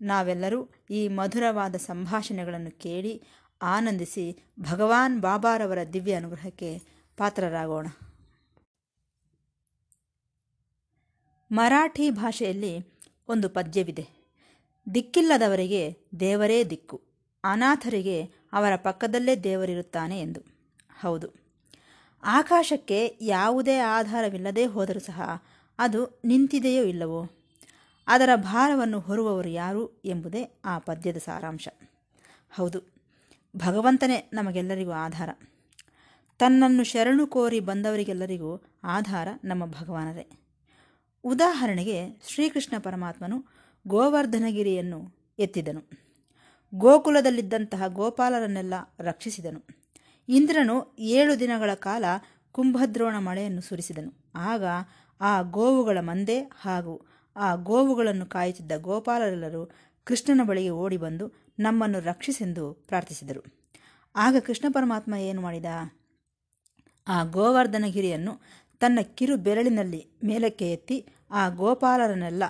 ನಾವೆಲ್ಲರೂ ಈ ಮಧುರವಾದ ಸಂಭಾಷಣೆಗಳನ್ನು ಕೇಳಿ ಆನಂದಿಸಿ ಭಗವಾನ್ ಬಾಬಾರವರ ದಿವ್ಯ ಅನುಗ್ರಹಕ್ಕೆ ಪಾತ್ರರಾಗೋಣ. ಮರಾಠಿ ಭಾಷೆಯಲ್ಲಿ ಒಂದು ಪದ್ಯವಿದೆ. ದಿಕ್ಕಿಲ್ಲದವರಿಗೆ ದೇವರೇ ದಿಕ್ಕು, ಅನಾಥರಿಗೆ ಅವರ ಪಕ್ಕದಲ್ಲೇ ದೇವರಿರುತ್ತಾನೆ ಎಂದು. ಹೌದು, ಆಕಾಶಕ್ಕೆ ಯಾವುದೇ ಆಧಾರವಿಲ್ಲದೆ ಹೋದರೂ ಸಹ ಅದು ನಿಂತಿದೆಯೋ ಇಲ್ಲವೋ? ಅದರ ಭಾರವನ್ನು ಹೊರುವವರು ಯಾರು ಎಂಬುದೇ ಆ ಪದ್ಯದ ಸಾರಾಂಶ. ಹೌದು, ಭಗವಂತನೇ ನಮಗೆಲ್ಲರಿಗೂ ಆಧಾರ. ತನ್ನನ್ನು ಶರಣು ಕೋರಿ ಬಂದವರಿಗೆಲ್ಲರಿಗೂ ಆಧಾರ ನಮ್ಮ ಭಗವಾನರೇ. ಉದಾಹರಣೆಗೆ ಶ್ರೀಕೃಷ್ಣ ಪರಮಾತ್ಮನು ಗೋವರ್ಧನಗಿರಿಯನ್ನು ಎತ್ತಿದನು. ಗೋಕುಲದಲ್ಲಿದ್ದಂತಹ ಗೋಪಾಲರನ್ನೆಲ್ಲ ರಕ್ಷಿಸಿದನು. ಇಂದ್ರನು ಏಳು ದಿನಗಳ ಕಾಲ ಕುಂಭದ್ರೋಣ ಮಳೆಯನ್ನು ಸುರಿಸಿದನು. ಆಗ ಆ ಗೋವುಗಳ ಮಂದೆ ಹಾಗೂ ಆ ಗೋವುಗಳನ್ನು ಕಾಯುತ್ತಿದ್ದ ಗೋಪಾಲರೆಲ್ಲರೂ ಕೃಷ್ಣನ ಬಳಿಗೆ ಓಡಿ ಬಂದು ನಮ್ಮನ್ನು ರಕ್ಷಿಸೆಂದು ಪ್ರಾರ್ಥಿಸಿದರು. ಆಗ ಕೃಷ್ಣ ಪರಮಾತ್ಮ ಏನು ಮಾಡಿದ? ಆ ಗೋವರ್ಧನಗಿರಿಯನ್ನು ತನ್ನ ಕಿರು ಬೆರಳಿನಲ್ಲಿ ಮೇಲಕ್ಕೆ ಎತ್ತಿ ಆ ಗೋಪಾಲರನ್ನೆಲ್ಲ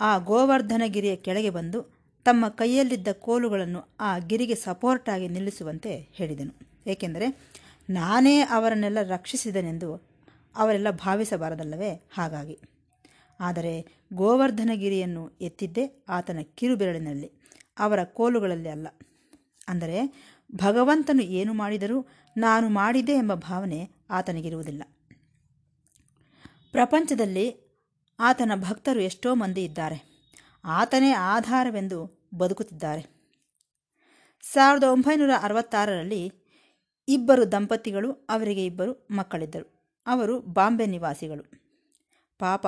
ಆ ಗೋವರ್ಧನಗಿರಿಯ ಕೆಳಗೆ ಬಂದು ತಮ್ಮ ಕೈಯಲ್ಲಿದ್ದ ಕೋಲುಗಳನ್ನು ಆ ಗಿರಿಗೆ ಸಪೋರ್ಟಾಗಿ ನಿಲ್ಲಿಸುವಂತೆ ಹೇಳಿದನು. ಏಕೆಂದರೆ ನಾನೇ ಅವರನ್ನೆಲ್ಲ ರಕ್ಷಿಸಿದನೆಂದು ಅವರೆಲ್ಲ ಭಾವಿಸಬಾರದಲ್ಲವೇ? ಹಾಗಾಗಿ. ಆದರೆ ಗೋವರ್ಧನಗಿರಿಯನ್ನು ಎತ್ತಿದ್ದೇ ಆತನ ಕಿರುಬೆರಳಿನಲ್ಲಿ, ಅವರ ಕೋಲುಗಳಲ್ಲಿ ಅಲ್ಲ. ಅಂದರೆ, ಭಗವಂತನು ಏನು ಮಾಡಿದರೂ ನಾನು ಮಾಡಿದೆ ಎಂಬ ಭಾವನೆ ಆತನಿಗಿರುವುದಿಲ್ಲ. ಪ್ರಪಂಚದಲ್ಲಿ ಆತನ ಭಕ್ತರು ಎಷ್ಟೋ ಮಂದಿ ಇದ್ದಾರೆ. ಆತನೇ ಆಧಾರವೆಂದು ಬದುಕುತ್ತಿದ್ದಾರೆ. ಸಾವಿರದ ಒಂಬೈನೂರ ಅರವತ್ತಾರರಲ್ಲಿ ಇಬ್ಬರು ದಂಪತಿಗಳು, ಅವರಿಗೆ ಇಬ್ಬರು ಮಕ್ಕಳಿದ್ದರು. ಅವರು ಬಾಂಬೆ ನಿವಾಸಿಗಳು. ಪಾಪ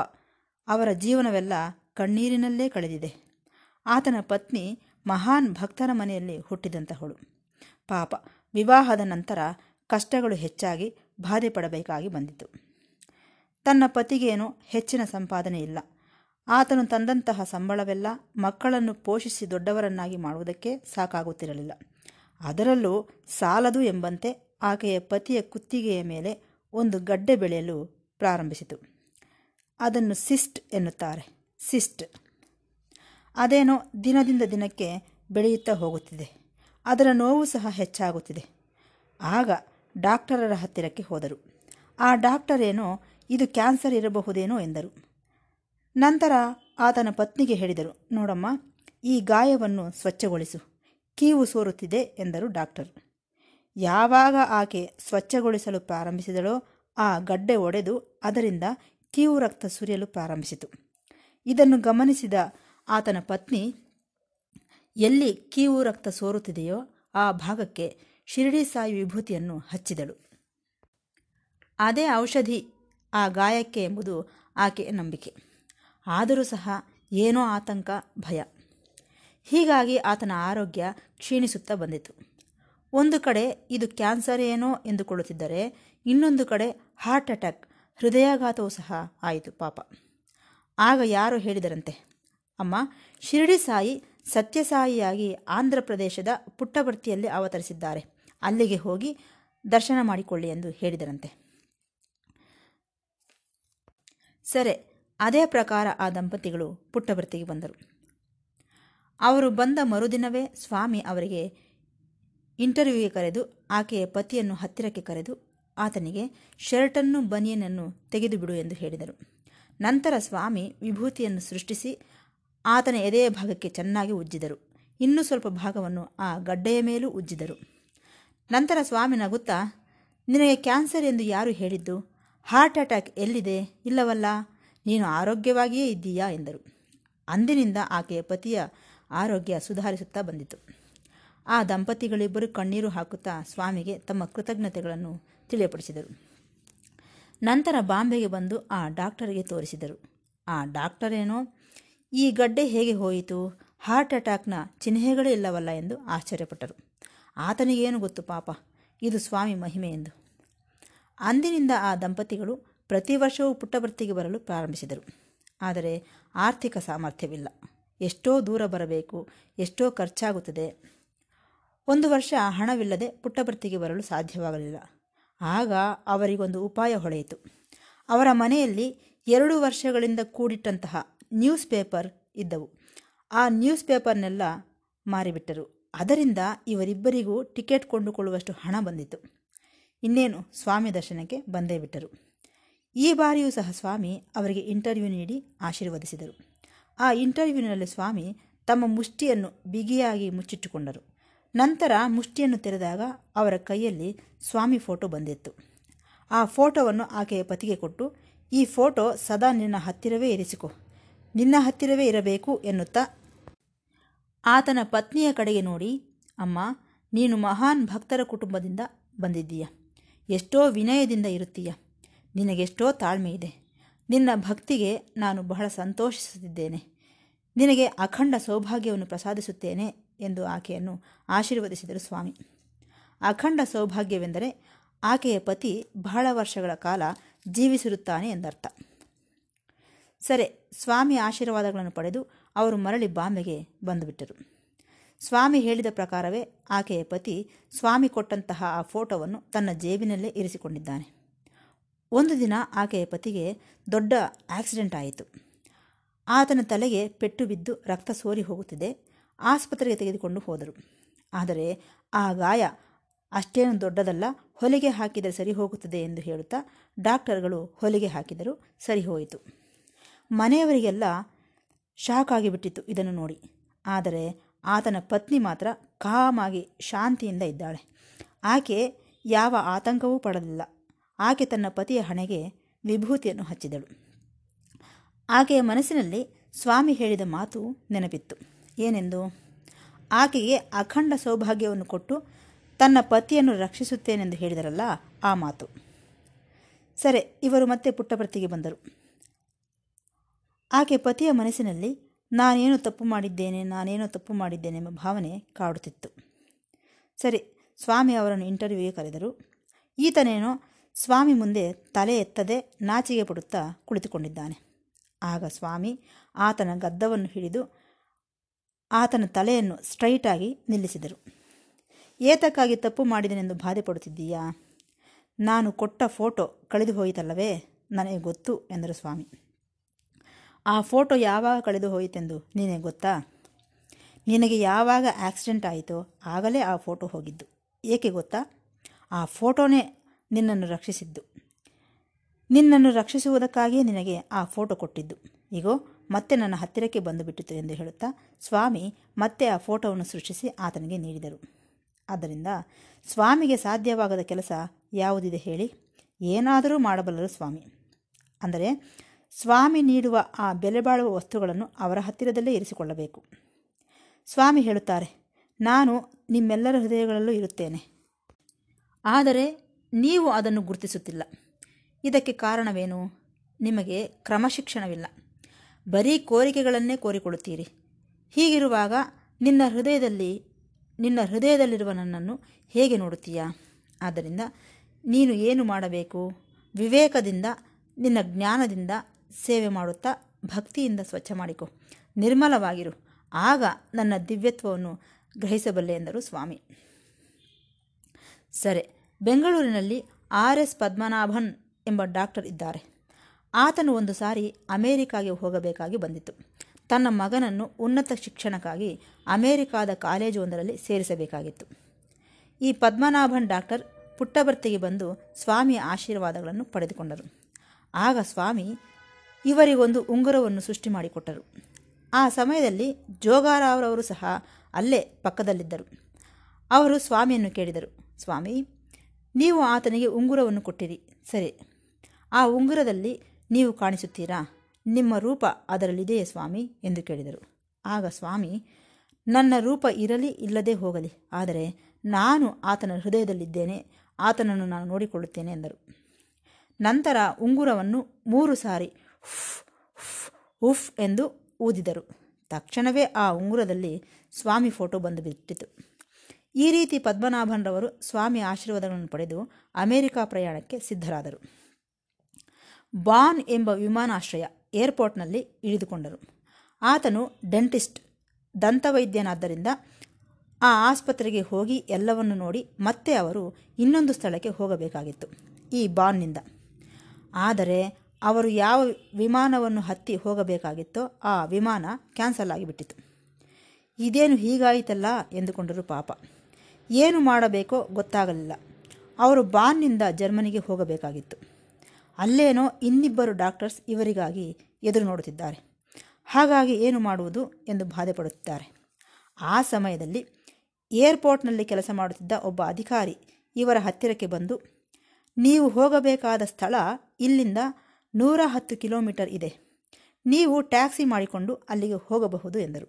ಅವರ ಜೀವನವೆಲ್ಲ ಕಣ್ಣೀರಿನಲ್ಲೇ ಕಳೆದಿದೆ. ಆತನ ಪತ್ನಿ ಮಹಾನ್ ಭಕ್ತರ ಮನೆಯಲ್ಲಿ ಹುಟ್ಟಿದಂತಹಳು. ಪಾಪ, ವಿವಾಹದ ನಂತರ ಕಷ್ಟಗಳು ಹೆಚ್ಚಾಗಿ ಬಾಧೆ ಪಡಬೇಕಾಗಿ ಬಂದಿತು. ತನ್ನ ಪತಿಗೇನು ಹೆಚ್ಚಿನ ಸಂಪಾದನೆ ಇಲ್ಲ. ಆತನು ತಂದಂತಹ ಸಂಬಳವೆಲ್ಲ ಮಕ್ಕಳನ್ನು ಪೋಷಿಸಿ ದೊಡ್ಡವರನ್ನಾಗಿ ಮಾಡುವುದಕ್ಕೆ ಸಾಕಾಗುತ್ತಿರಲಿಲ್ಲ. ಅದರಲ್ಲೂ ಸಾಲದು ಎಂಬಂತೆ ಆಕೆಯ ಪತಿಯ ಕುತ್ತಿಗೆಯ ಮೇಲೆ ಒಂದು ಗಡ್ಡೆ ಬೆಳೆಯಲು ಪ್ರಾರಂಭಿಸಿತು. ಅದನ್ನು ಸಿಸ್ಟ್ ಎನ್ನುತ್ತಾರೆ. ಸಿಸ್ಟ್. ಅದೇನೋ ದಿನದಿಂದ ದಿನಕ್ಕೆ ಬೆಳೆಯುತ್ತಾ ಹೋಗುತ್ತಿದೆ. ಅದರ ನೋವು ಸಹ ಹೆಚ್ಚಾಗುತ್ತಿದೆ. ಆಗ ಡಾಕ್ಟರರ ಹತ್ತಿರಕ್ಕೆ ಹೋದರು. ಆ ಡಾಕ್ಟರ್ ಏನೋ, ಇದು ಕ್ಯಾನ್ಸರ್ ಇರಬಹುದೇನೋ ಎಂದರು. ನಂತರ ಆತನ ಪತ್ನಿಗೆ ಹೇಳಿದರು, ನೋಡಮ್ಮ, ಈ ಗಾಯವನ್ನು ಸ್ವಚ್ಛಗೊಳಿಸು. ಕೀವು ಸೋರುತ್ತಿದೆ ಎಂದರು ಡಾಕ್ಟರ್. ಯಾವಾಗ ಆಕೆ ಸ್ವಚ್ಛಗೊಳಿಸಲು ಪ್ರಾರಂಭಿಸಿದಳೋ, ಆ ಗಡ್ಡೆ ಒಡೆದು ಅದರಿಂದ ಕೀವು ರಕ್ತ ಸುರಿಯಲು ಪ್ರಾರಂಭಿಸಿತು. ಇದನ್ನು ಗಮನಿಸಿದ ಆತನ ಪತ್ನಿ, ಎಲ್ಲಿ ಕೀವು ರಕ್ತ ಸೋರುತ್ತಿದೆಯೋ ಆ ಭಾಗಕ್ಕೆ ಶಿರಡಿ ಸಾಯಿ ವಿಭೂತಿಯನ್ನು ಹಚ್ಚಿದಳು. ಅದೇ ಔಷಧಿ ಆ ಗಾಯಕ್ಕೆ ಎಂಬುದು ಆಕೆಯ ನಂಬಿಕೆ. ಆದರೂ ಸಹ ಏನೋ ಆತಂಕ, ಭಯ. ಹೀಗಾಗಿ ಆತನ ಆರೋಗ್ಯ ಕ್ಷೀಣಿಸುತ್ತಾ ಬಂದಿತು. ಒಂದು ಕಡೆ ಇದು ಕ್ಯಾನ್ಸರ್ ಏನೋ ಎಂದುಕೊಳ್ಳುತ್ತಿದ್ದರೆ, ಇನ್ನೊಂದು ಕಡೆ ಹಾರ್ಟ್ ಅಟ್ಯಾಕ್ ಹೃದಯಾಘಾತವೂ ಸಹ ಆಯಿತು ಪಾಪ. ಆಗ ಯಾರು ಹೇಳಿದರಂತೆ, ಅಮ್ಮ, ಶಿರಡಿ ಸಾಯಿ ಸತ್ಯಸಾಯಿಯಾಗಿ ಆಂಧ್ರ ಪ್ರದೇಶದ ಪುಟ್ಟಭರ್ತಿಯಲ್ಲಿ ಅವತರಿಸಿದ್ದಾರೆ. ಅಲ್ಲಿಗೆ ಹೋಗಿ ದರ್ಶನ ಮಾಡಿಕೊಳ್ಳಿ ಎಂದು ಹೇಳಿದರಂತೆ. ಸರಿ, ಅದೇ ಪ್ರಕಾರ ಆ ದಂಪತಿಗಳು ಪುಟ್ಟಭರ್ತಿಗೆ ಬಂದರು. ಅವರು ಬಂದ ಮರುದಿನವೇ ಸ್ವಾಮಿ ಅವರಿಗೆ ಇಂಟರ್ವ್ಯೂಗೆ ಕರೆದು ಆಕೆಯ ಪತಿಯನ್ನು ಹತ್ತಿರಕ್ಕೆ ಕರೆದು ಆತನಿಗೆ, ಶರ್ಟನ್ನು ಬನಿಯನನ್ನು ತೆಗೆದು ಬಿಡು ಎಂದು ಹೇಳಿದರು. ನಂತರ ಸ್ವಾಮಿ ವಿಭೂತಿಯನ್ನು ಸೃಷ್ಟಿಸಿ ಆತನ ಎದೆಯ ಭಾಗಕ್ಕೆ ಚೆನ್ನಾಗಿ ಉಜ್ಜಿದರು. ಇನ್ನೂ ಸ್ವಲ್ಪ ಭಾಗವನ್ನು ಆ ಗಡ್ಡೆಯ ಮೇಲೂ ಉಜ್ಜಿದರು. ನಂತರ ಸ್ವಾಮಿ ನಗುತ್ತಾ, ನಿನಗೆ ಕ್ಯಾನ್ಸರ್ ಎಂದು ಯಾರು ಹೇಳಿದ್ದು? ಹಾರ್ಟ್ ಅಟ್ಯಾಕ್ ಎಲ್ಲಿದೆ? ಇಲ್ಲವಲ್ಲ? ನೀನು ಆರೋಗ್ಯವಾಗಿಯೇ ಇದ್ದೀಯಾ? ಎಂದರು. ಅಂದಿನಿಂದ ಆಕೆಯ ಪತಿಯ ಆರೋಗ್ಯ ಸುಧಾರಿಸುತ್ತಾ ಬಂದಿತು. ಆ ದಂಪತಿಗಳಿಬ್ಬರು ಕಣ್ಣೀರು ಹಾಕುತ್ತಾ ಸ್ವಾಮಿಗೆ ತಮ್ಮ ಕೃತಜ್ಞತೆಗಳನ್ನು ತಿಳಿಯಪಡಿಸಿದರು. ನಂತರ ಬಾಂಬೆಗೆ ಬಂದು ಆ ಡಾಕ್ಟರಿಗೆ ತೋರಿಸಿದರು. ಆ ಡಾಕ್ಟರೇನೋ, ಈ ಗಡ್ಡೆ ಹೇಗೆ ಹೋಯಿತು? ಹಾರ್ಟ್ ಅಟ್ಯಾಕ್ನ ಚಿಹ್ನೆಗಳೇ ಇಲ್ಲವಲ್ಲ ಎಂದು ಆಶ್ಚರ್ಯಪಟ್ಟರು. ಆತನಿಗೇನು ಗೊತ್ತು ಪಾಪ? ಇದು ಸ್ವಾಮಿ ಮಹಿಮೆ ಎಂದು. ಅಂದಿನಿಂದ ಆ ದಂಪತಿಗಳು ಪ್ರತಿ ವರ್ಷವೂ ಪುಟ್ಟಭರ್ತಿಗೆ ಬರಲು ಪ್ರಾರಂಭಿಸಿದರು. ಆದರೆ ಆರ್ಥಿಕ ಸಾಮರ್ಥ್ಯವಿಲ್ಲ. ಎಷ್ಟೋ ದೂರ ಬರಬೇಕು, ಎಷ್ಟೋ ಖರ್ಚಾಗುತ್ತದೆ. ಒಂದು ವರ್ಷ ಹಣವಿಲ್ಲದೆ ಪುಟ್ಟಭರ್ತಿಗೆ ಬರಲು ಸಾಧ್ಯವಾಗಲಿಲ್ಲ. ಆಗ ಅವರಿಗೊಂದು ಉಪಾಯ ಹೊಳೆಯಿತು. ಅವರ ಮನೆಯಲ್ಲಿ ಎರಡು ವರ್ಷಗಳಿಂದ ಕೂಡಿಟ್ಟಂತಹ ನ್ಯೂಸ್ ಪೇಪರ್ ಇದ್ದವು. ಆ ನ್ಯೂಸ್ ಪೇಪರ್ನೆಲ್ಲ ಮಾರಿಬಿಟ್ಟರು. ಅದರಿಂದ ಇವರಿಬ್ಬರಿಗೂ ಟಿಕೆಟ್ ಕೊಂಡುಕೊಳ್ಳುವಷ್ಟು ಹಣ ಬಂದಿತ್ತು. ಇನ್ನೇನು ಸ್ವಾಮಿ ದರ್ಶನಕ್ಕೆ ಬಂದೇ ಬಿಟ್ಟರು. ಈ ಬಾರಿಯೂ ಸಹ ಸ್ವಾಮಿ ಅವರಿಗೆ ಇಂಟರ್ವ್ಯೂ ನೀಡಿ ಆಶೀರ್ವದಿಸಿದರು. ಆ ಇಂಟರ್ವ್ಯೂನಲ್ಲಿ ಸ್ವಾಮಿ ತಮ್ಮ ಮುಷ್ಟಿಯನ್ನು ಬಿಗಿಯಾಗಿ ಮುಚ್ಚಿಟ್ಟುಕೊಂಡರು. ನಂತರ ಮುಷ್ಟಿಯನ್ನು ತೆರೆದಾಗ ಅವರ ಕೈಯಲ್ಲಿ ಸ್ವಾಮಿ ಫೋಟೋ ಬಂದಿತ್ತು. ಆ ಫೋಟೋವನ್ನು ಆಕೆಯ ಪತಿಗೆ ಕೊಟ್ಟು, ಈ ಫೋಟೋ ಸದಾ ನಿನ್ನ ಹತ್ತಿರವೇ ಇರಿಸಿಕೊ. ನಿನ್ನ ಹತ್ತಿರವೇ ಇರಬೇಕು ಎನ್ನುತ್ತಾ? ಆತನ ಪತ್ನಿಯ ಕಡೆಗೆ ನೋಡಿ, ಅಮ್ಮ, ನೀನು ಮಹಾನ್ ಭಕ್ತರ ಕುಟುಂಬದಿಂದ ಬಂದಿದ್ದೀಯ. ಎಷ್ಟೋ ವಿನಯದಿಂದ ಇರುತ್ತೀಯ. ನಿನಗೆಷ್ಟೋ ತಾಳ್ಮೆ ಇದೆ. ನಿನ್ನ ಭಕ್ತಿಗೆ ನಾನು ಬಹಳ ಸಂತೋಷಿಸುತ್ತಿದ್ದೇನೆ. ನಿನಗೆ ಅಖಂಡ ಸೌಭಾಗ್ಯವನ್ನು ಪ್ರಸಾದಿಸುತ್ತೇನೆ ಎಂದು ಆಕೆಯನ್ನು ಆಶೀರ್ವದಿಸಿದರು ಸ್ವಾಮಿ. ಅಖಂಡ ಸೌಭಾಗ್ಯವೆಂದರೆ ಆಕೆಯ ಪತಿ ಬಹಳ ವರ್ಷಗಳ ಕಾಲ ಜೀವಿಸಿರುತ್ತಾನೆ ಎಂದರ್ಥ. ಸರಿ, ಸ್ವಾಮಿ ಆಶೀರ್ವಾದಗಳನ್ನು ಪಡೆದು ಅವರು ಮರಳಿ ಬಾಂಬೆಗೆ ಬಂದುಬಿಟ್ಟರು. ಸ್ವಾಮಿ ಹೇಳಿದ ಪ್ರಕಾರವೇ ಆಕೆಯ ಪತಿ ಸ್ವಾಮಿ ಕೊಟ್ಟಂತಹ ಆ ಫೋಟೋವನ್ನು ತನ್ನ ಜೇಬಿನಲ್ಲೇ ಇರಿಸಿಕೊಂಡಿದ್ದಾನೆ. ಒಂದು ದಿನ ಆಕೆಯ ಪತಿಗೆ ದೊಡ್ಡ ಆಕ್ಸಿಡೆಂಟ್ ಆಯಿತು. ಆತನ ತಲೆಗೆ ಪೆಟ್ಟು ಬಿದ್ದು ರಕ್ತ ಸೋರಿ ಹೋಗುತ್ತಿದೆ. ಆಸ್ಪತ್ರೆಗೆ ತೆಗೆದುಕೊಂಡು ಹೋದರು. ಆದರೆ ಆ ಗಾಯ ಅಷ್ಟೇನು ದೊಡ್ಡದಲ್ಲ, ಹೊಲಿಗೆ ಹಾಕಿದರೆ ಸರಿ ಹೋಗುತ್ತದೆ ಎಂದು ಹೇಳುತ್ತಾ ಡಾಕ್ಟರ್ಗಳು ಹೊಲಿಗೆ ಹಾಕಿದರು ಸರಿ ಹೋಯಿತು. ಮನೆಯವರಿಗೆಲ್ಲ ಶಾಕ್ ಆಗಿಬಿಟ್ಟಿತ್ತು ಇದನ್ನು ನೋಡಿ. ಆದರೆ ಆತನ ಪತ್ನಿ ಮಾತ್ರ ಕಾಮಾಗಿ ಶಾಂತಿಯಿಂದ ಇದ್ದಾಳೆ. ಆಕೆ ಯಾವ ಆತಂಕವೂ ಪಡಲಿಲ್ಲ. ಆಕೆ ತನ್ನ ಪತಿಯ ಹಣೆಗೆ ವಿಭೂತಿಯನ್ನು ಹಚ್ಚಿದಳು. ಆಕೆಯ ಮನಸ್ಸಿನಲ್ಲಿ ಸ್ವಾಮಿ ಹೇಳಿದ ಮಾತು ನೆನಪಿತ್ತು. ಏನೆಂದು? ಆಕೆಗೆ ಅಖಂಡ ಸೌಭಾಗ್ಯವನ್ನು ಕೊಟ್ಟು ತನ್ನ ಪತಿಯನ್ನು ರಕ್ಷಿಸುತ್ತೇನೆಂದು ಹೇಳಿದರಲ್ಲ ಆ ಮಾತು. ಸರಿ, ಇವರು ಮತ್ತೆ ಪುಟ್ಟಪ್ರತಿಗೆ ಬಂದರು. ಆಕೆ ಪತಿಯ ಮನಸ್ಸಿನಲ್ಲಿ, ನಾನೇನು ತಪ್ಪು ಮಾಡಿದ್ದೇನೆ, ನಾನೇನು ತಪ್ಪು ಮಾಡಿದ್ದೇನೆ ಎಂಬ ಭಾವನೆ ಕಾಡುತ್ತಿತ್ತು. ಸರಿ, ಸ್ವಾಮಿ ಅವರನ್ನು ಇಂಟರ್ವ್ಯೂಗೆ ಕರೆದರು. ಈತನೇನೋ ಸ್ವಾಮಿ ಮುಂದೆ ತಲೆ ಎತ್ತದೆ ನಾಚಿಗೆ ಪಡುತ್ತಾ ಕುಳಿತುಕೊಂಡಿದ್ದಾನೆ. ಆಗ ಸ್ವಾಮಿ ಆತನ ಗದ್ದವನ್ನು ಹಿಡಿದು ಆತನ ತಲೆಯನ್ನು ಸ್ಟ್ರೈಟಾಗಿ ನಿಲ್ಲಿಸಿದರು. ಏತಕ್ಕಾಗಿ ತಪ್ಪು ಮಾಡಿದನೆಂದು ಬಾಧೆ ಪಡುತ್ತಿದ್ದೀಯಾ? ನಾನು ಕೊಟ್ಟ ಫೋಟೋ ಕಳೆದು ಹೋಯಿತಲ್ಲವೇ? ನನಗೆ ಗೊತ್ತು, ಎಂದರು ಸ್ವಾಮಿ. ಆ ಫೋಟೋ ಯಾವಾಗ ಕಳೆದು ಹೋಯಿತೆಂದು ನಿನಗೆ ಗೊತ್ತಾ? ನಿನಗೆ ಯಾವಾಗ ಆಕ್ಸಿಡೆಂಟ್ ಆಯಿತೋ ಆಗಲೇ ಆ ಫೋಟೋ ಹೋಗಿದ್ದು. ಏಕೆ ಗೊತ್ತಾ? ಆ ಫೋಟೋನೇ ನಿನ್ನನ್ನು ರಕ್ಷಿಸಿದ್ದು. ನಿನ್ನನ್ನು ರಕ್ಷಿಸುವುದಕ್ಕಾಗಿಯೇ ನಿನಗೆ ಆ ಫೋಟೋ ಕೊಟ್ಟಿದ್ದು. ಈಗೋ ಮತ್ತೆ ನನ್ನ ಹತ್ತಿರಕ್ಕೆ ಬಂದುಬಿಟ್ಟಿತು ಎಂದು ಹೇಳುತ್ತಾ, ಸ್ವಾಮಿ, ಮತ್ತೆ ಆ ಫೋಟೋವನ್ನು ಸೃಷ್ಟಿಸಿ ಆತನಿಗೆ ನೀಡಿದರು. ಆದ್ದರಿಂದ, ಸ್ವಾಮಿಗೆ ಸಾಧ್ಯವಾಗದ ಕೆಲಸ ಯಾವುದಿದೆ ಹೇಳಿ? ಏನಾದರೂ ಮಾಡಬಲ್ಲರು ಸ್ವಾಮಿ. ಅಂದರೆ, ಸ್ವಾಮಿ ನೀಡುವ ಆ ಬೆಲೆಬಾಳುವ ವಸ್ತುಗಳನ್ನು ಅವರ ಹತ್ತಿರದಲ್ಲೇ ಇರಿಸಿಕೊಳ್ಳಬೇಕು. ಸ್ವಾಮಿ ಹೇಳುತ್ತಾರೆ, ನಾನು ನಿಮ್ಮೆಲ್ಲರ ಹೃದಯಗಳಲ್ಲೂ ಇರುತ್ತೇನೆ. ಆದರೆ ನೀವು ಅದನ್ನು ಗುರುತಿಸುತ್ತಿಲ್ಲ. ಇದಕ್ಕೆ ಕಾರಣವೇನು? ನಿಮಗೆ ಕ್ರಮಶಿಕ್ಷಣವಿಲ್ಲ. ಬರೀ ಕೋರಿಕೆಗಳನ್ನೇ ಕೋರಿಕೊಳ್ಳುತ್ತೀರಿ. ಹೀಗಿರುವಾಗ ನಿನ್ನ ಹೃದಯದಲ್ಲಿ, ನಿನ್ನ ಹೃದಯದಲ್ಲಿರುವ ನನ್ನನ್ನು ಹೇಗೆ ನೋಡುತ್ತೀಯಾ? ಆದ್ದರಿಂದ ನೀನು ಏನು ಮಾಡಬೇಕು? ವಿವೇಕದಿಂದ, ನಿನ್ನ ಜ್ಞಾನದಿಂದ ಸೇವೆ ಮಾಡುತ್ತಾ ಭಕ್ತಿಯಿಂದ ಸ್ವಚ್ಛ ಮಾಡಿಕೊ. ನಿರ್ಮಲವಾಗಿರು. ಆಗ ನನ್ನ ದಿವ್ಯತ್ವವನ್ನು ಗ್ರಹಿಸಬಲ್ಲೆ ಎಂದರು ಸ್ವಾಮಿ. ಸರಿ, ಬೆಂಗಳೂರಿನಲ್ಲಿ ಆರ್ ಎಸ್ ಪದ್ಮನಾಭನ್ ಎಂಬ ಡಾಕ್ಟರ್ ಇದ್ದಾರೆ. ಆತನು ಒಂದು ಸಾರಿ ಅಮೇರಿಕಾಗೆ ಹೋಗಬೇಕಾಗಿ ಬಂದಿತ್ತು. ತನ್ನ ಮಗನನ್ನು ಉನ್ನತ ಶಿಕ್ಷಣಕ್ಕಾಗಿ ಅಮೇರಿಕಾದ ಕಾಲೇಜೊಂದರಲ್ಲಿ ಸೇರಿಸಬೇಕಾಗಿತ್ತು. ಈ ಪದ್ಮನಾಭನ್ ಡಾಕ್ಟರ್ ಪುಟ್ಟಭರ್ತಿಗೆ ಬಂದು ಸ್ವಾಮಿಯ ಆಶೀರ್ವಾದಗಳನ್ನು ಪಡೆದುಕೊಂಡರು. ಆಗ ಸ್ವಾಮಿ ಇವರಿಗೊಂದು ಉಂಗುರವನ್ನು ಸೃಷ್ಟಿ ಮಾಡಿಕೊಟ್ಟರು. ಆ ಸಮಯದಲ್ಲಿ ಜೋಗಾರಾವ್ರವರು ಸಹ ಅಲ್ಲೇ ಪಕ್ಕದಲ್ಲಿದ್ದರು. ಅವರು ಸ್ವಾಮಿಯನ್ನು ಕೇಳಿದರು. ಸ್ವಾಮಿ, ನೀವು ಆತನಿಗೆ ಉಂಗುರವನ್ನು ಕೊಟ್ಟಿರಿ. ಸರಿ. ಆ ಉಂಗುರದಲ್ಲಿ ನೀವು ಕಾಣಿಸುತ್ತೀರಾ? ನಿಮ್ಮ ರೂಪ ಅದರಲ್ಲಿದೆಯೇ ಸ್ವಾಮಿ? ಎಂದು ಕೇಳಿದರು. ಆಗ ಸ್ವಾಮಿ, ನನ್ನ ರೂಪ ಇರಲಿ ಇಲ್ಲದೆ ಹೋಗಲಿ, ಆದರೆ ನಾನು ಆತನ ಹೃದಯದಲ್ಲಿದ್ದೇನೆ, ಆತನನ್ನು ನಾನು ನೋಡಿಕೊಳ್ಳುತ್ತೇನೆ ಎಂದರು. ನಂತರ ಉಂಗುರವನ್ನು ಮೂರು ಸಾರಿ ಉಫ್ ಉಫ್ ಎಂದು ಊದಿದರು. ತಕ್ಷಣವೇ ಆ ಉಂಗುರದಲ್ಲಿ ಸ್ವಾಮಿ ಫೋಟೋ ಬಂದು ಬಿಟ್ಟಿತು. ಈ ರೀತಿ ಪದ್ಮನಾಭನ್ರವರು ಸ್ವಾಮಿ ಆಶೀರ್ವಾದಗಳನ್ನು ಪಡೆದು ಅಮೆರಿಕಾ ಪ್ರಯಾಣಕ್ಕೆ ಸಿದ್ಧರಾದರು. ಬಾನ್ ಎಂಬ ವಿಮಾನಾಶ್ರಯ ಏರ್ಪೋರ್ಟ್ನಲ್ಲಿ ಇಳಿದುಕೊಂಡರು. ಆತನು ಡೆಂಟಿಸ್ಟ್, ದಂತವೈದ್ಯನಾದ್ದರಿಂದ ಆ ಆಸ್ಪತ್ರೆಗೆ ಹೋಗಿ ಎಲ್ಲವನ್ನು ನೋಡಿ ಮತ್ತೆ ಅವರು ಇನ್ನೊಂದು ಸ್ಥಳಕ್ಕೆ ಹೋಗಬೇಕಾಗಿತ್ತು, ಈ ಬಾನ್ನಿಂದ. ಆದರೆ ಅವರು ಯಾವ ವಿಮಾನವನ್ನು ಹತ್ತಿ ಹೋಗಬೇಕಾಗಿತ್ತೋ ಆ ವಿಮಾನ ಕ್ಯಾನ್ಸಲ್ ಆಗಿಬಿಟ್ಟಿತು. ಇದೇನು ಹೀಗಾಯಿತಲ್ಲ ಎಂದುಕೊಂಡರು ಪಾಪ. ಏನು ಮಾಡಬೇಕೋ ಗೊತ್ತಾಗಲಿಲ್ಲ. ಅವರು ಬಾನ್ನಿಂದ ಜರ್ಮನಿಗೆ ಹೋಗಬೇಕಾಗಿತ್ತು. ಅಲ್ಲೇನೋ ಇನ್ನಿಬ್ಬರು ಡಾಕ್ಟರ್ಸ್ ಇವರಿಗಾಗಿ ಎದುರು ನೋಡುತ್ತಿದ್ದಾರೆ. ಹಾಗಾಗಿ ಏನು ಮಾಡುವುದು ಎಂದು ಬಾಧೆಪಡುತ್ತಿದ್ದಾರೆ ಆ ಸಮಯದಲ್ಲಿ ಏರ್ಪೋರ್ಟ್ನಲ್ಲಿ ಕೆಲಸ ಮಾಡುತ್ತಿದ್ದ ಒಬ್ಬ ಅಧಿಕಾರಿ ಇವರ ಹತ್ತಿರಕ್ಕೆ ಬಂದು, ನೀವು ಹೋಗಬೇಕಾದ ಸ್ಥಳ ಇಲ್ಲಿಂದ ನೂರ ಹತ್ತು ಕಿಲೋಮೀಟರ್ ಇದೆ. ನೀವು ಟ್ಯಾಕ್ಸಿ ಮಾಡಿಕೊಂಡು ಅಲ್ಲಿಗೆ ಹೋಗಬಹುದು ಎಂದರು.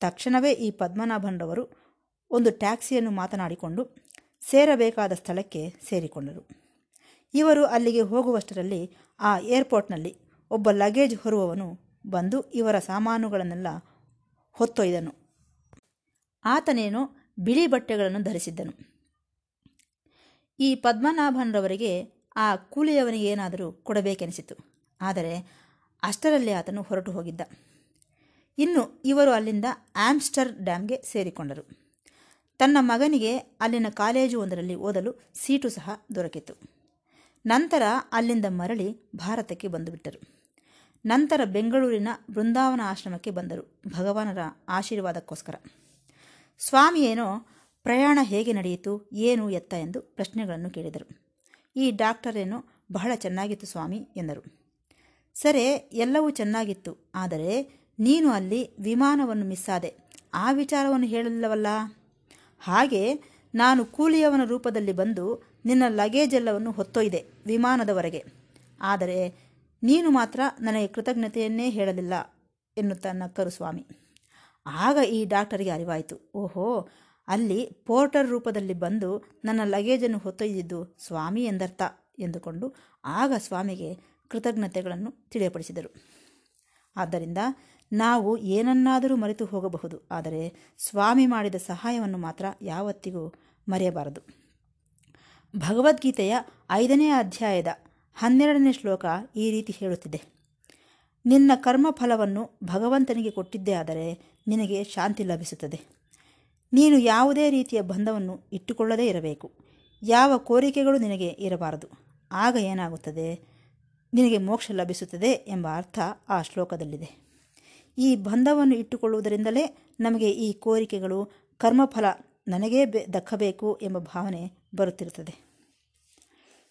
ತಕ್ಷಣವೇ ಈ ಪದ್ಮನಾಭನ್ರವರು ಒಂದು ಟ್ಯಾಕ್ಸಿಯನ್ನು ಮಾತನಾಡಿಕೊಂಡು ಸೇರಬೇಕಾದ ಸ್ಥಳಕ್ಕೆ ಸೇರಿಕೊಂಡರು. ಇವರು ಅಲ್ಲಿಗೆ ಹೋಗುವಷ್ಟರಲ್ಲಿ ಆ ಏರ್ಪೋರ್ಟ್ನಲ್ಲಿ ಒಬ್ಬ ಲಗೇಜ್ ಹೊರುವವನು ಬಂದು ಇವರ ಸಾಮಾನುಗಳನ್ನೆಲ್ಲ ಹೊತ್ತೊಯ್ದನು. ಆತನೇನು ಬಿಳಿ ಬಟ್ಟೆಗಳನ್ನು ಧರಿಸಿದ್ದನು. ಈ ಪದ್ಮನಾಭನ್ರವರಿಗೆ ಆ ಕೂಲಿಯವನಿಗೆ ಏನಾದರೂ ಕೊಡಬೇಕೆನಿಸಿತು. ಆದರೆ ಅಷ್ಟರಲ್ಲಿ ಆತನು ಹೊರಟು ಹೋಗಿದ್ದ. ಇನ್ನು ಇವರು ಅಲ್ಲಿಂದ ಆಮ್ಸ್ಟರ್ ಡ್ಯಾಮ್ಗೆ ಸೇರಿಕೊಂಡರು. ತನ್ನ ಮಗನಿಗೆ ಅಲ್ಲಿನ ಕಾಲೇಜು ಒಂದರಲ್ಲಿ ಓದಲು ಸೀಟು ಸಹ ದೊರಕಿತು ನಂತರ ಅಲ್ಲಿಂದ ಮರಳಿ ಭಾರತಕ್ಕೆ ಬಂದುಬಿಟ್ಟರು. ನಂತರ ಬೆಂಗಳೂರಿನ ಬೃಂದಾವನ ಆಶ್ರಮಕ್ಕೆ ಬಂದರು, ಭಗವಾನರ ಆಶೀರ್ವಾದಕ್ಕೋಸ್ಕರ. ಸ್ವಾಮಿಯೇನೋ, ಪ್ರಯಾಣ ಹೇಗೆ ನಡೆಯಿತು, ಏನು ಎತ್ತ ಎಂದು ಪ್ರಶ್ನೆಗಳನ್ನು ಕೇಳಿದರು. ಈ ಡಾಕ್ಟರೇನು, ಬಹಳ ಚೆನ್ನಾಗಿತ್ತು ಸ್ವಾಮಿ, ಎಂದರು. ಸರಿ, ಎಲ್ಲವೂ ಚೆನ್ನಾಗಿತ್ತು, ಆದರೆ ನೀನು ಅಲ್ಲಿ ವಿಮಾನವನ್ನು ಮಿಸ್ಸಾದೆ, ಆ ವಿಚಾರವನ್ನು ಹೇಳಲಿಲ್ಲವಲ್ಲ? ಹಾಗೆ ನಾನು ಕೂಲಿಯವನ ರೂಪದಲ್ಲಿ ಬಂದು ನಿನ್ನ ಲಗೇಜ್ ಎಲ್ಲವನ್ನು ಹೊತ್ತೊಯ್ದೆ ವಿಮಾನದವರೆಗೆ. ಆದರೆ ನೀನು ಮಾತ್ರ ನನಗೆ ಕೃತಜ್ಞತೆಯನ್ನೇ ಹೇಳಲಿಲ್ಲ, ಎನ್ನುತ್ತ ನಕ್ಕರು ಸ್ವಾಮಿ. ಆಗ ಈ ಡಾಕ್ಟರಿಗೆ ಅರಿವಾಯಿತು. ಓಹೋ, ಅಲ್ಲಿ ಪೋರ್ಟರ್ ರೂಪದಲ್ಲಿ ಬಂದು ನನ್ನ ಲಗೇಜನ್ನು ಹೊತ್ತೊಯ್ದಿದ್ದು ಸ್ವಾಮಿ ಎಂದರ್ಥ ಎಂದುಕೊಂಡು ಆಗ ಸ್ವಾಮಿಗೆ ಕೃತಜ್ಞತೆಗಳನ್ನು ತಿಳಿಯಪಡಿಸಿದರು. ಆದ್ದರಿಂದ ನಾವು ಏನನ್ನಾದರೂ ಮರೆತು ಹೋಗಬಹುದು, ಆದರೆ ಸ್ವಾಮಿ ಮಾಡಿದ ಸಹಾಯವನ್ನು ಮಾತ್ರ ಯಾವತ್ತಿಗೂ ಮರೆಯಬಾರದು. ಭಗವದ್ಗೀತೆಯ ಐದನೇ ಅಧ್ಯಾಯದ ಹನ್ನೆರಡನೇ ಶ್ಲೋಕ ಈ ರೀತಿ ಹೇಳುತ್ತಿದೆ. ನಿನ್ನ ಕರ್ಮಫಲವನ್ನು ಭಗವಂತನಿಗೆ ಕೊಟ್ಟಿದ್ದೇ ಆದರೆ ನಿನಗೆ ಶಾಂತಿ ಲಭಿಸುತ್ತದೆ. ನೀನು ಯಾವುದೇ ರೀತಿಯ ಬಂಧವನ್ನು ಇಟ್ಟುಕೊಳ್ಳದೇ ಇರಬೇಕು. ಯಾವ ಕೋರಿಕೆಗಳು ನಿನಗೆ ಇರಬಾರದು. ಆಗ ಏನಾಗುತ್ತದೆ? ನಿನಗೆ ಮೋಕ್ಷ ಲಭಿಸುತ್ತದೆ ಎಂಬ ಅರ್ಥ ಆ ಶ್ಲೋಕದಲ್ಲಿದೆ. ಈ ಬಂಧವನ್ನು ಇಟ್ಟುಕೊಳ್ಳುವುದರಿಂದಲೇ ನಮಗೆ ಈ ಕೋರಿಕೆಗಳು ಕರ್ಮಫಲ ನನಗೇ ಬೆ, ದಕ್ಕಬೇಕು ಎಂಬ ಭಾವನೆ ಬರುತ್ತಿರುತ್ತದೆ.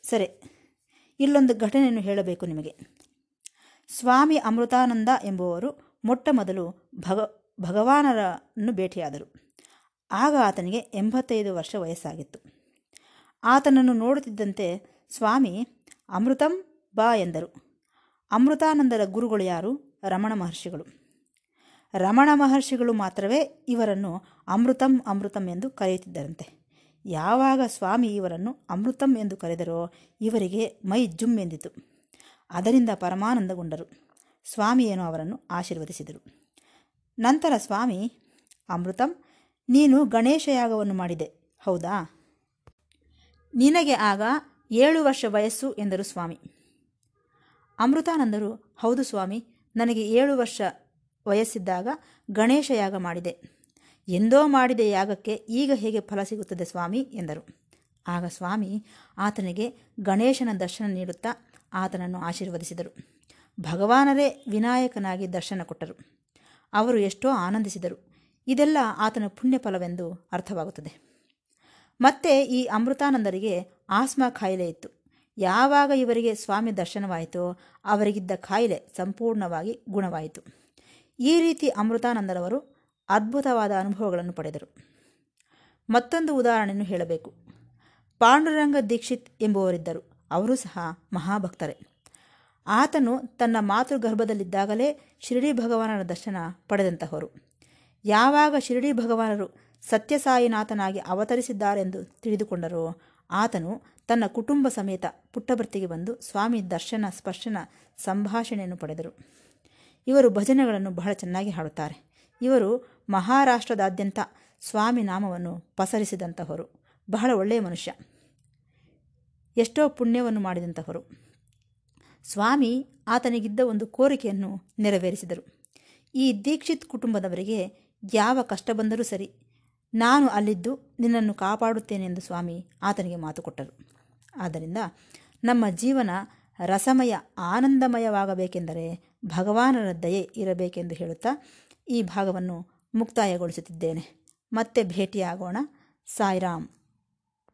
ಸರಿ, ಇಲ್ಲೊಂದು ಘಟನೆಯನ್ನು ಹೇಳಬೇಕು ನಿಮಗೆ. ಸ್ವಾಮಿ ಅಮೃತಾನಂದ ಎಂಬುವರು ಮೊಟ್ಟ ಮೊದಲು ಭಗ, ಭಗವಾನರನ್ನು ಭೇಟಿಯಾದರು. ಆಗ ಆತನಿಗೆ ಎಂಬತ್ತೈದು ವರ್ಷ ವಯಸ್ಸಾಗಿತ್ತು. ಆತನನ್ನು ನೋಡುತ್ತಿದ್ದಂತೆ ಸ್ವಾಮಿ, ಅಮೃತಂ ಬಾ ಎಂದರು. ಅಮೃತಾನಂದರ ಗುರುಗಳು ಯಾರು? ರಮಣ ಮಹರ್ಷಿಗಳು. ರಮಣ ಮಹರ್ಷಿಗಳು ಮಾತ್ರವೇ ಇವರನ್ನು ಅಮೃತಂ ಅಮೃತಂ ಎಂದು ಕರೆಯುತ್ತಿದ್ದರಂತೆ. ಯಾವಾಗ ಸ್ವಾಮಿ ಇವರನ್ನು ಅಮೃತಂ ಎಂದು ಕರೆದರೋ ಇವರಿಗೆ ಮೈ ಜುಮ್ ಎಂದಿತು. ಅದರಿಂದ ಪರಮಾನಂದಗೊಂಡರು. ಸ್ವಾಮಿಯೇನು ಅವರನ್ನು ಆಶೀರ್ವದಿಸಿದರು. ನಂತರ ಸ್ವಾಮಿ, ಅಮೃತಂ, ನೀನು ಗಣೇಶ ಯಾಗವನ್ನು ಮಾಡಿದೆ. ಹೌದಾ? ನಿನಗೆ ಆಗ ಏಳು ವರ್ಷ ವಯಸ್ಸು ಎಂದರು ಸ್ವಾಮಿ. ಅಮೃತಾನಂದರು, ಹೌದು ಸ್ವಾಮಿ, ನನಗೆ ಏಳು ವರ್ಷ ವಯಸ್ಸಿದ್ದಾಗ ಗಣೇಶ ಯಾಗ ಮಾಡಿದೆ. ಎಂದೋ ಮಾಡಿದ ಯಾಗಕ್ಕೆ ಈಗ ಹೇಗೆ ಫಲ ಸಿಗುತ್ತದೆ ಸ್ವಾಮಿ? ಎಂದರು. ಆಗ ಸ್ವಾಮಿ ಆತನಿಗೆ ಗಣೇಶನ ದರ್ಶನ ನೀಡುತ್ತಾ ಆತನನ್ನು ಆಶೀರ್ವದಿಸಿದರು. ಭಗವಾನರೇ ವಿನಾಯಕನಾಗಿ ದರ್ಶನ ಕೊಟ್ಟರು. ಅವರು ಎಷ್ಟೋ ಆನಂದಿಸಿದರು. ಇದೆಲ್ಲ ಆತನ ಪುಣ್ಯ ಫಲವೆಂದು ಅರ್ಥವಾಗುತ್ತದೆ. ಮತ್ತೆ ಈ ಅಮೃತಾನಂದರಿಗೆ ಆಸ್ಮಾ ಕಾಯಿಲೆ ಇತ್ತು. ಯಾವಾಗ ಇವರಿಗೆ ಸ್ವಾಮಿ ದರ್ಶನವಾಯಿತೋ ಅವರಿಗಿದ್ದ ಕಾಯಿಲೆ ಸಂಪೂರ್ಣವಾಗಿ ಗುಣವಾಯಿತು. ಈ ರೀತಿ ಅಮೃತಾನಂದರವರು ಅದ್ಭುತವಾದ ಅನುಭವಗಳನ್ನು ಪಡೆದರು. ಮತ್ತೊಂದು ಉದಾಹರಣೆಯನ್ನು ಹೇಳಬೇಕು. ಪಾಂಡುರಂಗ ದೀಕ್ಷಿತ್ ಎಂಬುವರಿದ್ದರು ಅವರು ಸಹ ಮಹಾಭಕ್ತರೇ. ಆತನು ತನ್ನ ಮಾತೃಗರ್ಭದಲ್ಲಿದ್ದಾಗಲೇ ಶಿರಡಿ ಭಗವಾನರ ದರ್ಶನ ಪಡೆದಂತಹವರು. ಯಾವಾಗ ಶಿರಡಿ ಭಗವಾನರು ಸತ್ಯಸಾಯಿನಾಥನಾಗಿ ಅವತರಿಸಿದ್ದಾರೆಂದು ತಿಳಿದುಕೊಂಡರೋ ಆತನು ತನ್ನ ಕುಟುಂಬ ಸಮೇತ ಪುಟ್ಟಭರ್ತಿಗೆ ಬಂದು ಸ್ವಾಮಿ ದರ್ಶನ ಸ್ಪರ್ಶನ ಸಂಭಾಷಣೆಯನ್ನು ಪಡೆದರು. ಇವರು ಭಜನೆಗಳನ್ನು ಬಹಳ ಚೆನ್ನಾಗಿ ಹಾಡುತ್ತಾರೆ. ಇವರು ಮಹಾರಾಷ್ಟ್ರದಾದ್ಯಂತ ಸ್ವಾಮಿ ನಾಮವನ್ನು ಪಸರಿಸಿದಂತಹವರು. ಬಹಳ ಒಳ್ಳೆಯ ಮನುಷ್ಯ. ಎಷ್ಟೋ ಪುಣ್ಯವನ್ನು ಮಾಡಿದಂತಹವರು. ಸ್ವಾಮಿ ಆತನಿಗಿದ್ದ ಒಂದು ಕೋರಿಕೆಯನ್ನು ನೆರವೇರಿಸಿದರು. ಈ ದೀಕ್ಷಿತ್ ಕುಟುಂಬದವರಿಗೆ ಯಾವ ಕಷ್ಟ ಬಂದರೂ ಸರಿ ನಾನು ಅಲ್ಲಿದ್ದು ನಿನ್ನನ್ನು ಕಾಪಾಡುತ್ತೇನೆ ಎಂದು ಸ್ವಾಮಿ ಆತನಿಗೆ ಮಾತು ಕೊಟ್ಟರು. ಆದ್ದರಿಂದ ನಮ್ಮ ಜೀವನ ರಸಮಯ, ಆನಂದಮಯವಾಗಬೇಕೆಂದರೆ ಭಗವಾನರ ದಯೆ ಇರಬೇಕೆಂದು ಹೇಳುತ್ತಾ ಈ ಭಾಗವನ್ನು ಮುಕ್ತಾಯಗೊಳಿಸುತ್ತಿದ್ದೇನೆ. ಮತ್ತೆ ಭೇಟಿಯಾಗೋಣ. ಸಾಯಿರಾಮ್.